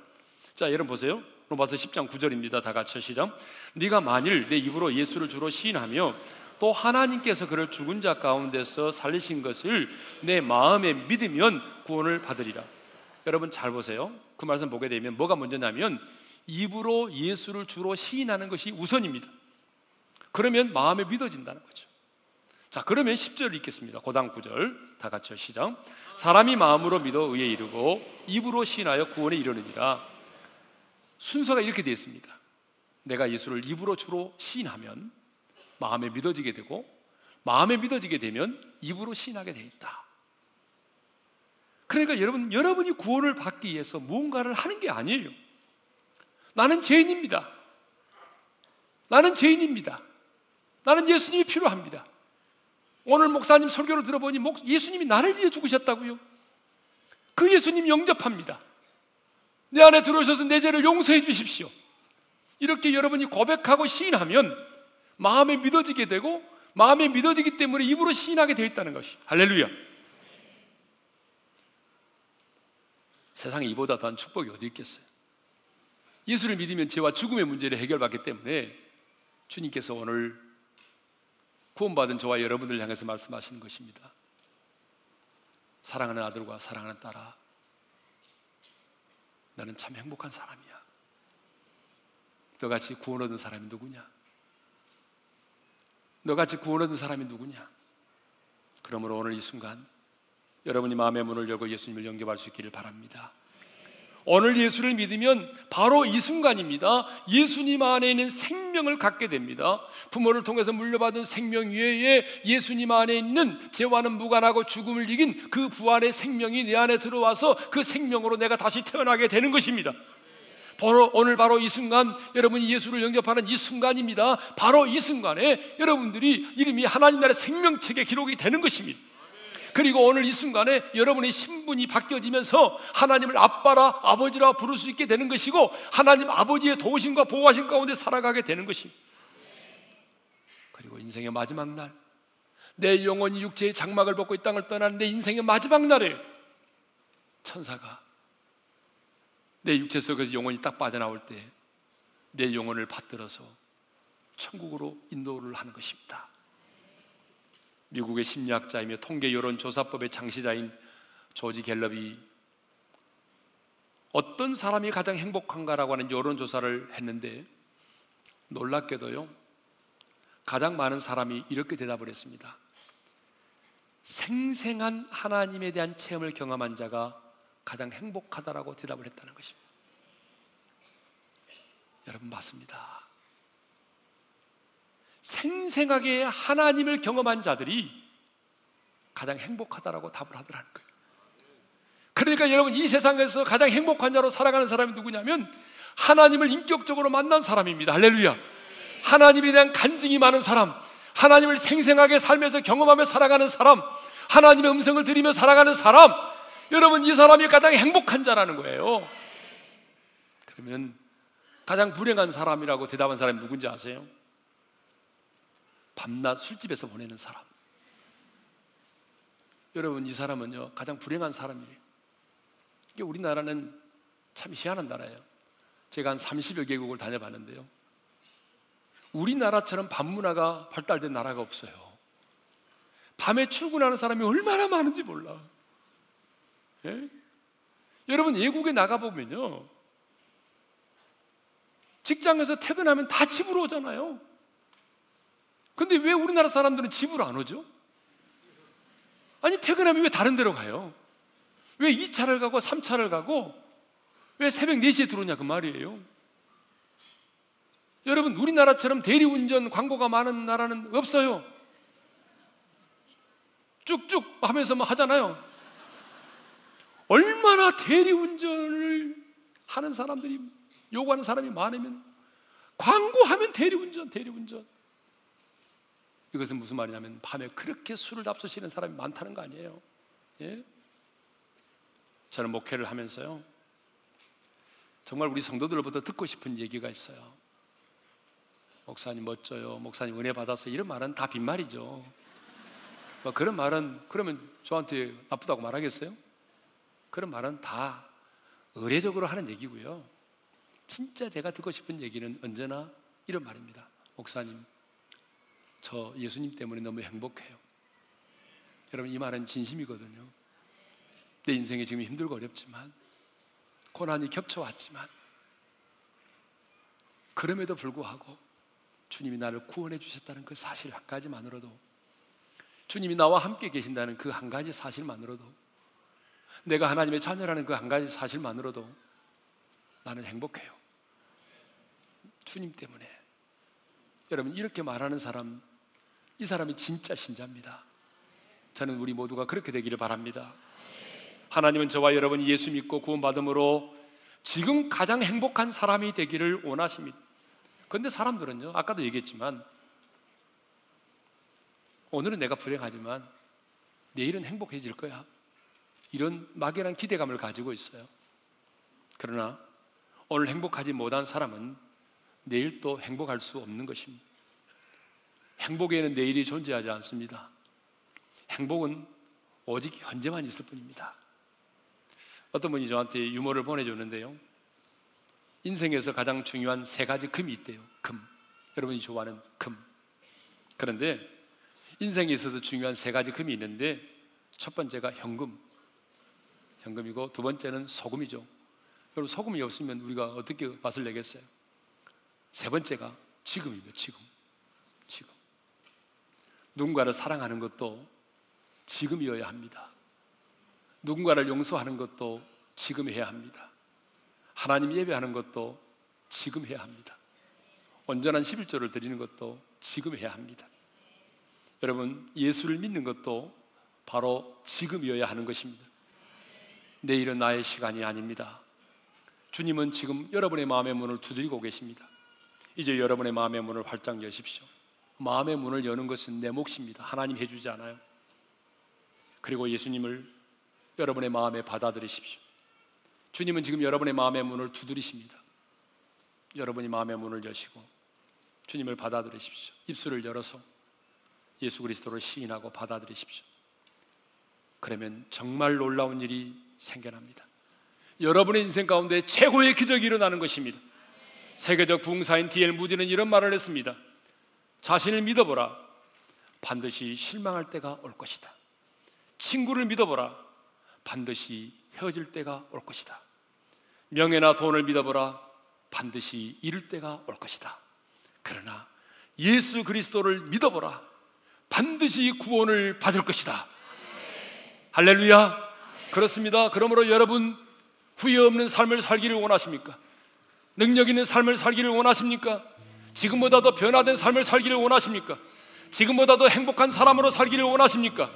Speaker 1: 자, 여러분 보세요. 로마서 10장 9절입니다. 다 같이 시작. 네가 만일 내 입으로 예수를 주로 시인하며 또 하나님께서 그를 죽은 자 가운데서 살리신 것을 내 마음에 믿으면 구원을 받으리라. 여러분 잘 보세요. 그 말씀 보게 되면 뭐가 먼저냐면 입으로 예수를 주로 시인하는 것이 우선입니다. 그러면 마음에 믿어진다는 거죠. 자, 그러면 10절 읽겠습니다. 고당 9절 다 같이 시작. 사람이 마음으로 믿어 의에 이르고 입으로 시인하여 구원에 이르느니라. 순서가 이렇게 되어 있습니다. 내가 예수를 입으로 주로 시인하면 마음에 믿어지게 되고 마음에 믿어지게 되면 입으로 신하게 돼 있다. 그러니까 여러분 여러분이 구원을 받기 위해서 무언가를 하는 게 아니에요. 나는 죄인입니다. 나는 죄인입니다. 나는 예수님이 필요합니다. 오늘 목사님 설교를 들어보니 예수님이 나를 위해 죽으셨다고요. 그 예수님 영접합니다. 내 안에 들어오셔서 내 죄를 용서해 주십시오. 이렇게 여러분이 고백하고 시인하면 마음에 믿어지게 되고 마음에 믿어지기 때문에 입으로 시인하게 되어 있다는 것이 할렐루야. 세상에 이보다 더한 축복이 어디 있겠어요? 예수를 믿으면 죄와 죽음의 문제를 해결받기 때문에 주님께서 오늘 구원받은 저와 여러분들 향해서 말씀하시는 것입니다. 사랑하는 아들과 사랑하는 딸아, 나는 참 행복한 사람이야. 너같이 구원 얻은 사람이 누구냐? 너같이 구원 얻은 사람이 누구냐? 그러므로 오늘 이 순간 여러분이 마음의 문을 열고 예수님을 영접할 수 있기를 바랍니다. 오늘 예수를 믿으면 바로 이 순간입니다. 예수님 안에 있는 생명을 갖게 됩니다. 부모를 통해서 물려받은 생명 위에 예수님 안에 있는 죄와는 무관하고 죽음을 이긴 그 부활의 생명이 내 안에 들어와서 그 생명으로 내가 다시 태어나게 되는 것입니다. 바로 오늘 바로 이 순간 여러분이 예수를 영접하는 이 순간입니다. 바로 이 순간에 여러분들이 이름이 하나님 나라의 생명책에 기록이 되는 것입니다. 그리고 오늘 이 순간에 여러분의 신분이 바뀌어지면서 하나님을 아빠라 아버지라 부를 수 있게 되는 것이고 하나님 아버지의 도우심과 보호하심 가운데 살아가게 되는 것입니다. 그리고 인생의 마지막 날, 내 영혼이 육체의 장막을 벗고 이 땅을 떠나는 내 인생의 마지막 날에 천사가 내 육체 속에서 영혼이 딱 빠져나올 때 내 영혼을 받들어서 천국으로 인도를 하는 것입니다. 미국의 심리학자이며 통계 여론 조사법의 창시자인 조지 갤럽이 어떤 사람이 가장 행복한가라고 하는 여론 조사를 했는데 놀랍게도요, 가장 많은 사람이 이렇게 대답을 했습니다. 생생한 하나님에 대한 체험을 경험한 자가 가장 행복하다라고 대답을 했다는 것입니다. 여러분, 맞습니다. 생생하게 하나님을 경험한 자들이 가장 행복하다라고 답을 하더라는 거예요. 그러니까 여러분 이 세상에서 가장 행복한 자로 살아가는 사람이 누구냐면 하나님을 인격적으로 만난 사람입니다. 할렐루야. 하나님에 대한 간증이 많은 사람, 하나님을 생생하게 살면서 경험하며 살아가는 사람, 하나님의 음성을 들으며 살아가는 사람, 여러분 이 사람이 가장 행복한 자라는 거예요. 그러면 가장 불행한 사람이라고 대답한 사람이 누군지 아세요? 밤낮 술집에서 보내는 사람. 여러분, 이 사람은요, 가장 불행한 사람이에요. 이게 우리나라는 참 희한한 나라예요. 제가 한 30여 개국을 다녀봤는데요. 우리나라처럼 밤문화가 발달된 나라가 없어요. 밤에 출근하는 사람이 얼마나 많은지 몰라. 예? 여러분, 외국에 나가 보면요. 직장에서 퇴근하면 다 집으로 오잖아요. 근데 왜 우리나라 사람들은 집으로 안 오죠? 아니, 퇴근하면 왜 다른 데로 가요? 왜 2차를 가고 3차를 가고 왜 새벽 4시에 들어오냐 그 말이에요. 여러분, 우리나라처럼 대리운전 광고가 많은 나라는 없어요. 쭉쭉 하면서 뭐 하잖아요. 얼마나 대리운전을 하는 사람들이 요구하는 사람이 많으면 광고하면 대리운전, 대리운전. 이것은 무슨 말이냐면 밤에 그렇게 술을 잡수시는 사람이 많다는 거 아니에요. 예? 저는 목회를 하면서요. 정말 우리 성도들로부터 듣고 싶은 얘기가 있어요. 목사님 멋져요. 목사님 은혜 받아서 이런 말은 다 빈말이죠. 뭐 그런 말은 그러면 저한테 나쁘다고 말하겠어요? 그런 말은 다 의례적으로 하는 얘기고요. 진짜 제가 듣고 싶은 얘기는 언제나 이런 말입니다. 목사님, 저 예수님 때문에 너무 행복해요. 여러분 이 말은 진심이거든요. 내 인생이 지금 힘들고 어렵지만 고난이 겹쳐왔지만 그럼에도 불구하고 주님이 나를 구원해 주셨다는 그 사실 한 가지만으로도 주님이 나와 함께 계신다는 그 한 가지 사실만으로도 내가 하나님의 자녀라는 그 한 가지 사실만으로도 나는 행복해요. 주님 때문에. 여러분, 이렇게 말하는 사람 이 사람이 진짜 신자입니다. 저는 우리 모두가 그렇게 되기를 바랍니다. 하나님은 저와 여러분이 예수 믿고 구원받음으로 지금 가장 행복한 사람이 되기를 원하십니다. 근데 사람들은요, 아까도 얘기했지만, 오늘은 내가 불행하지만, 내일은 행복해질 거야. 이런 막연한 기대감을 가지고 있어요. 그러나, 오늘 행복하지 못한 사람은 내일 또 행복할 수 없는 것입니다. 행복에는 내일이 존재하지 않습니다. 행복은 오직 현재만 있을 뿐입니다. 어떤 분이 저한테 유머를 보내줬는데요. 인생에서 가장 중요한 세 가지 금이 있대요. 금. 여러분이 좋아하는 금. 그런데 인생에 있어서 중요한 세 가지 금이 있는데 첫 번째가 현금. 현금이고 두 번째는 소금이죠. 여러분 소금이 없으면 우리가 어떻게 맛을 내겠어요? 세 번째가 지금입니다. 지금. 지금. 누군가를 사랑하는 것도 지금이어야 합니다. 누군가를 용서하는 것도 지금 해야 합니다. 하나님 예배하는 것도 지금 해야 합니다. 온전한 11조를 드리는 것도 지금 해야 합니다. 여러분, 예수를 믿는 것도 바로 지금이어야 하는 것입니다. 내일은 나의 시간이 아닙니다. 주님은 지금 여러분의 마음의 문을 두드리고 계십니다. 이제 여러분의 마음의 문을 활짝 여십시오. 마음의 문을 여는 것은 내 몫입니다. 하나님 해주지 않아요. 그리고 예수님을 여러분의 마음에 받아들이십시오. 주님은 지금 여러분의 마음의 문을 두드리십니다. 여러분이 마음의 문을 여시고 주님을 받아들이십시오. 입술을 열어서 예수 그리스도를 시인하고 받아들이십시오. 그러면 정말 놀라운 일이 생겨납니다. 여러분의 인생 가운데 최고의 기적이 일어나는 것입니다. 세계적 부흥사인 D.L. 무디는 이런 말을 했습니다. 자신을 믿어보라. 반드시 실망할 때가 올 것이다. 친구를 믿어보라. 반드시 헤어질 때가 올 것이다. 명예나 돈을 믿어보라. 반드시 잃을 때가 올 것이다. 그러나 예수 그리스도를 믿어보라. 반드시 구원을 받을 것이다. 할렐루야. 그렇습니다. 그러므로 여러분 후회 없는 삶을 살기를 원하십니까? 능력 있는 삶을 살기를 원하십니까? 지금보다 더 변화된 삶을 살기를 원하십니까? 지금보다 더 행복한 사람으로 살기를 원하십니까?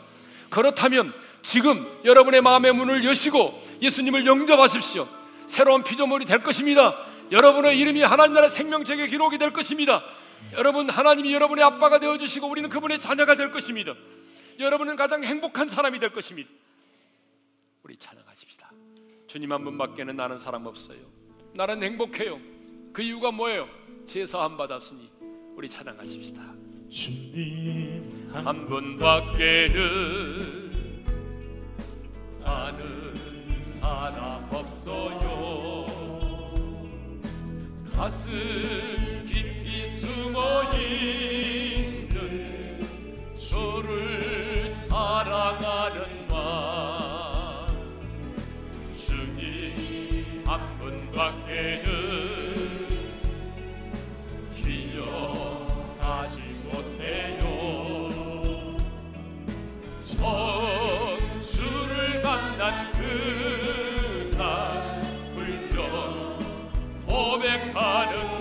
Speaker 1: 그렇다면 지금 여러분의 마음의 문을 여시고 예수님을 영접하십시오. 새로운 피조물이 될 것입니다. 여러분의 이름이 하나님 나라 생명책에 기록이 될 것입니다. 여러분 하나님이 여러분의 아빠가 되어 주시고 우리는 그분의 자녀가 될 것입니다. 여러분은 가장 행복한 사람이 될 것입니다. 우리 찬양하십시다. 주님 한 분밖에는 나는 사람 없어요. 나는 행복해요. 그 이유가 뭐예요? 제사함 받았으니 우리 찬양하십시다.
Speaker 2: 주님
Speaker 1: 한 분밖에는
Speaker 2: 아는 사람 없어요 가슴 깊이 숨어 있는 주를 사랑하는 분밖에는 기억하지 못해요. 그날 울며 고백하는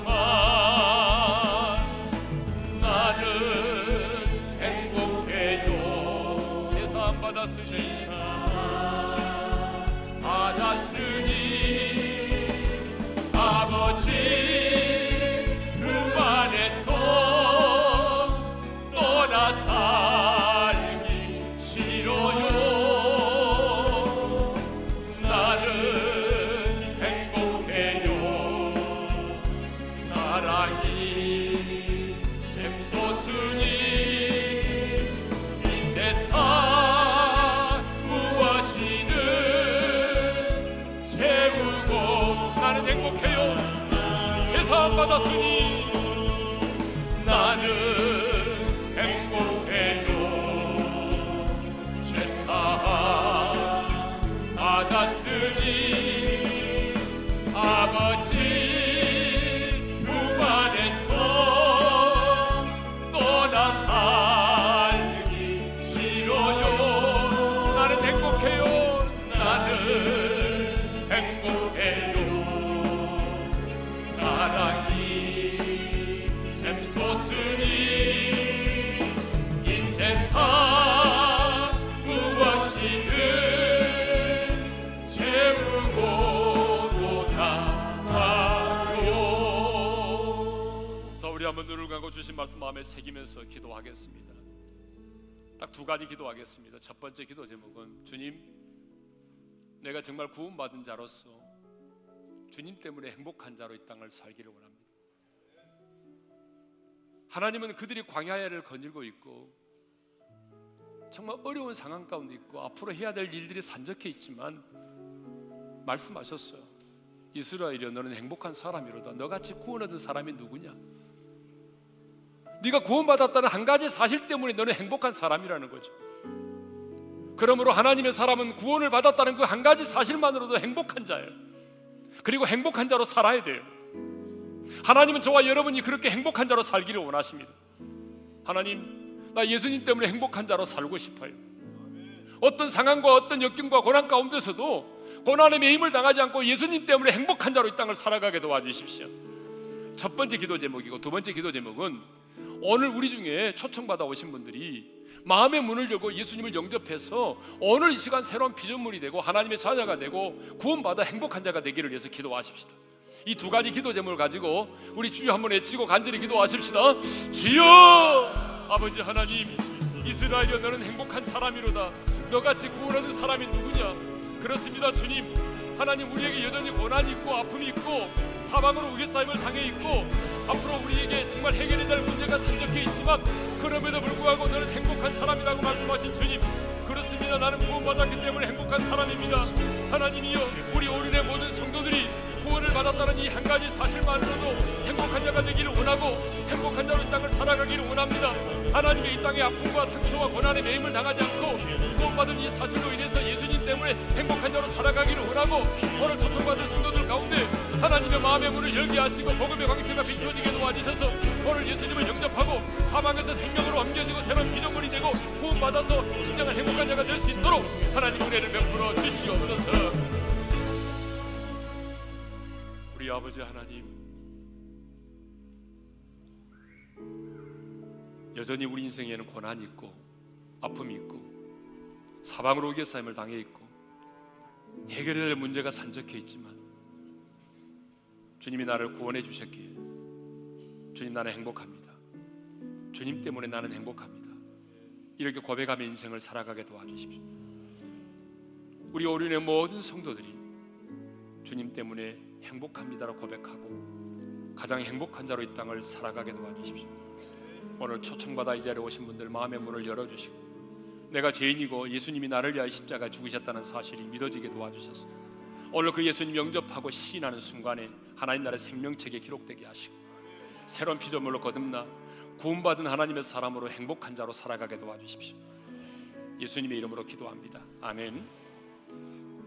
Speaker 1: 구원받은 자로서 주님 때문에 행복한 자로 이 땅을 살기를 원합니다. 하나님은 그들이 광야를 거닐고 있고 정말 어려운 상황 가운데 있고 앞으로 해야 될 일들이 산적해 있지만 말씀하셨어요. 이스라엘이여 너는 행복한 사람이로다. 너같이 구원 얻은 사람이 누구냐? 네가 구원받았다는 한 가지 사실 때문에 너는 행복한 사람이라는 거죠. 그러므로 하나님의 사람은 구원을 받았다는 그 한 가지 사실만으로도 행복한 자예요. 그리고 행복한 자로 살아야 돼요. 하나님은 저와 여러분이 그렇게 행복한 자로 살기를 원하십니다. 하나님, 나 예수님 때문에 행복한 자로 살고 싶어요. 어떤 상황과 어떤 역경과 고난 가운데서도 고난의 매임을 당하지 않고 예수님 때문에 행복한 자로 이 땅을 살아가게 도와주십시오. 첫 번째 기도 제목이고 두 번째 기도 제목은 오늘 우리 중에 초청받아 오신 분들이 마음의 문을 열고 예수님을 영접해서 오늘 이 시간 새로운 피조물이 되고 하나님의 자녀가 되고 구원받아 행복한 자가 되기를 위해서 기도하십시다. 이 두 가지 기도 제목을 가지고 우리 주여 한번 외치고 간절히 기도하십시다. 주여 아버지 하나님 이스라엘여 너는 행복한 사람이로다. 너같이 구원하는 사람이 누구냐? 그렇습니다 주님 하나님 우리에게 여전히 고난이 있고 아픔이 있고 사방으로 우겨싸임을 당해 있고 앞으로 우리에게 정말 해결이 될 문제가 산적해 있지만 그럼에도 불구하고 너는 행복한 사람이라고 말씀하신 주님 그렇습니다. 나는 구원받았기 때문에 행복한 사람입니다. 하나님이여 우리 오륜의 모든 성도들이 구원을 받았다는 이 한 가지 사실만으로도 행복한 자가 되기를 원하고 행복한 자로 이 땅을 살아가기를 원합니다. 하나님의 이 땅의 아픔과 상처와 고난의 매임을 당하지 않고 구원받은 이 사실로 인해서 예수님 때문에 행복한 자로 살아가기를 원하고 오늘 초청받은 성도들 가운데 하나님의 마음의 문을 열게 하시고 복음의 광채가 비추어지게 도와주셔서 오늘 예수님을 영접하고 사망에서 생명으로 옮겨지고 새로운 비전물이 되고 구원받아서 진정한 행복한 자가 될 수 있도록 하나님 은혜를 베풀어 주시옵소서. 우리 아버지 하나님 여전히 우리 인생에는 고난이 있고 아픔이 있고 사방으로 오게싸임을 당해 있고 해결해야 될 문제가 산적해 있지만 주님이 나를 구원해 주셨기에 주님 나는 행복합니다. 주님 때문에 나는 행복합니다. 이렇게 고백하며 인생을 살아가게 도와주십시오. 우리 오륜의 모든 성도들이 주님 때문에 행복합니다라고 고백하고 가장 행복한 자로 이 땅을 살아가게 도와주십시오. 오늘 초청받아 이 자리에 오신 분들 마음의 문을 열어주시고 내가 죄인이고 예수님이 나를 위하여 십자가 죽으셨다는 사실이 믿어지게 도와주셔서 오늘 그 예수님 영접하고 시인하는 순간에 하나님 나라의 생명책에 기록되게 하시고 새로운 피조물로 거듭나 구원받은 하나님의 사람으로 행복한 자로 살아가게 도와주십시오. 예수님의 이름으로 기도합니다. 아멘.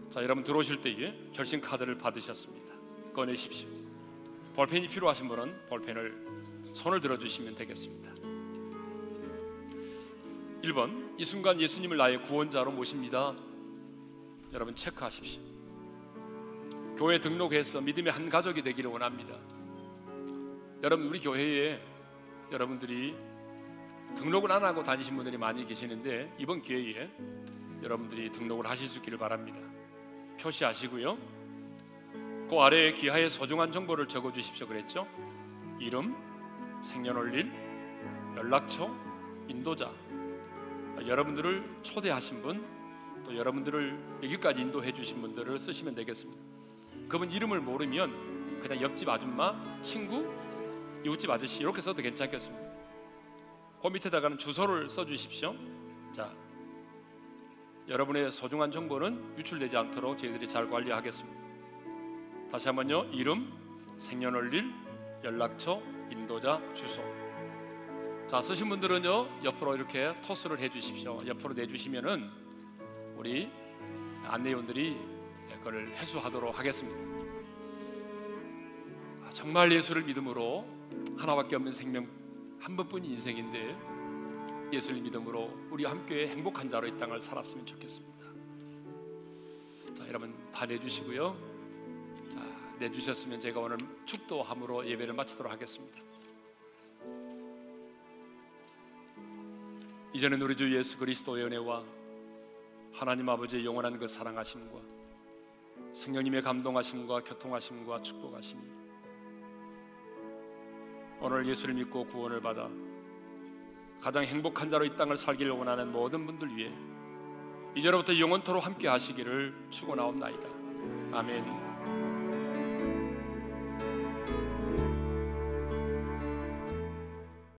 Speaker 1: 자, 여러분 들어오실 때에 결심 카드를 받으셨습니다. 꺼내십시오. 볼펜이 필요하신 분은 볼펜을 손을 들어 주시면 되겠습니다. 1번 이 순간 예수님을 나의 구원자로 모십니다. 여러분 체크하십시오. 교회 등록해서 믿음의 한 가족이 되기를 원합니다. 여러분 우리 교회에 여러분들이 등록을 안 하고 다니신 분들이 많이 계시는데 이번 기회에 여러분들이 등록을 하실 수 있기를 바랍니다. 표시하시고요. 그 아래에 기하의 소중한 정보를 적어 주십시오 그랬죠? 이름, 생년월일, 연락처, 인도자 여러분들을 초대하신 분, 또 여러분들을 여기까지 인도해 주신 분들을 쓰시면 되겠습니다. 그분 이름을 모르면 그냥 옆집 아줌마, 친구, 이웃집 아저씨 이렇게 써도 괜찮겠습니다. 그 밑에다가는 주소를 써 주십시오. 자, 여러분의 소중한 정보는 유출되지 않도록 저희들이 잘 관리하겠습니다. 다시 한번요. 이름, 생년월일, 연락처, 인도자, 주소. 자 쓰신 분들은요 옆으로 이렇게 토스를 해주십시오. 옆으로 내주시면은 우리 안내원들이 그걸 해수하도록 하겠습니다. 아, 정말 예수를 믿음으로 하나밖에 없는 생명 한 번뿐인 인생인데 예수를 믿음으로 우리 함께 행복한 자로 이 땅을 살았으면 좋겠습니다. 자 여러분 다 내주시고요. 자, 내주셨으면 제가 오늘 축도함으로 예배를 마치도록 하겠습니다. 이제는 우리 주 예수 그리스도의 은혜와 하나님 아버지의 영원한 그 사랑하심과 성령님의 감동하심과 교통하심과 축복하심이 오늘 예수를 믿고 구원을 받아 가장 행복한 자로 이 땅을 살기를 원하는 모든 분들 위해 이제로부터 영원토록 함께 하시기를 축원하옵나이다. 아멘.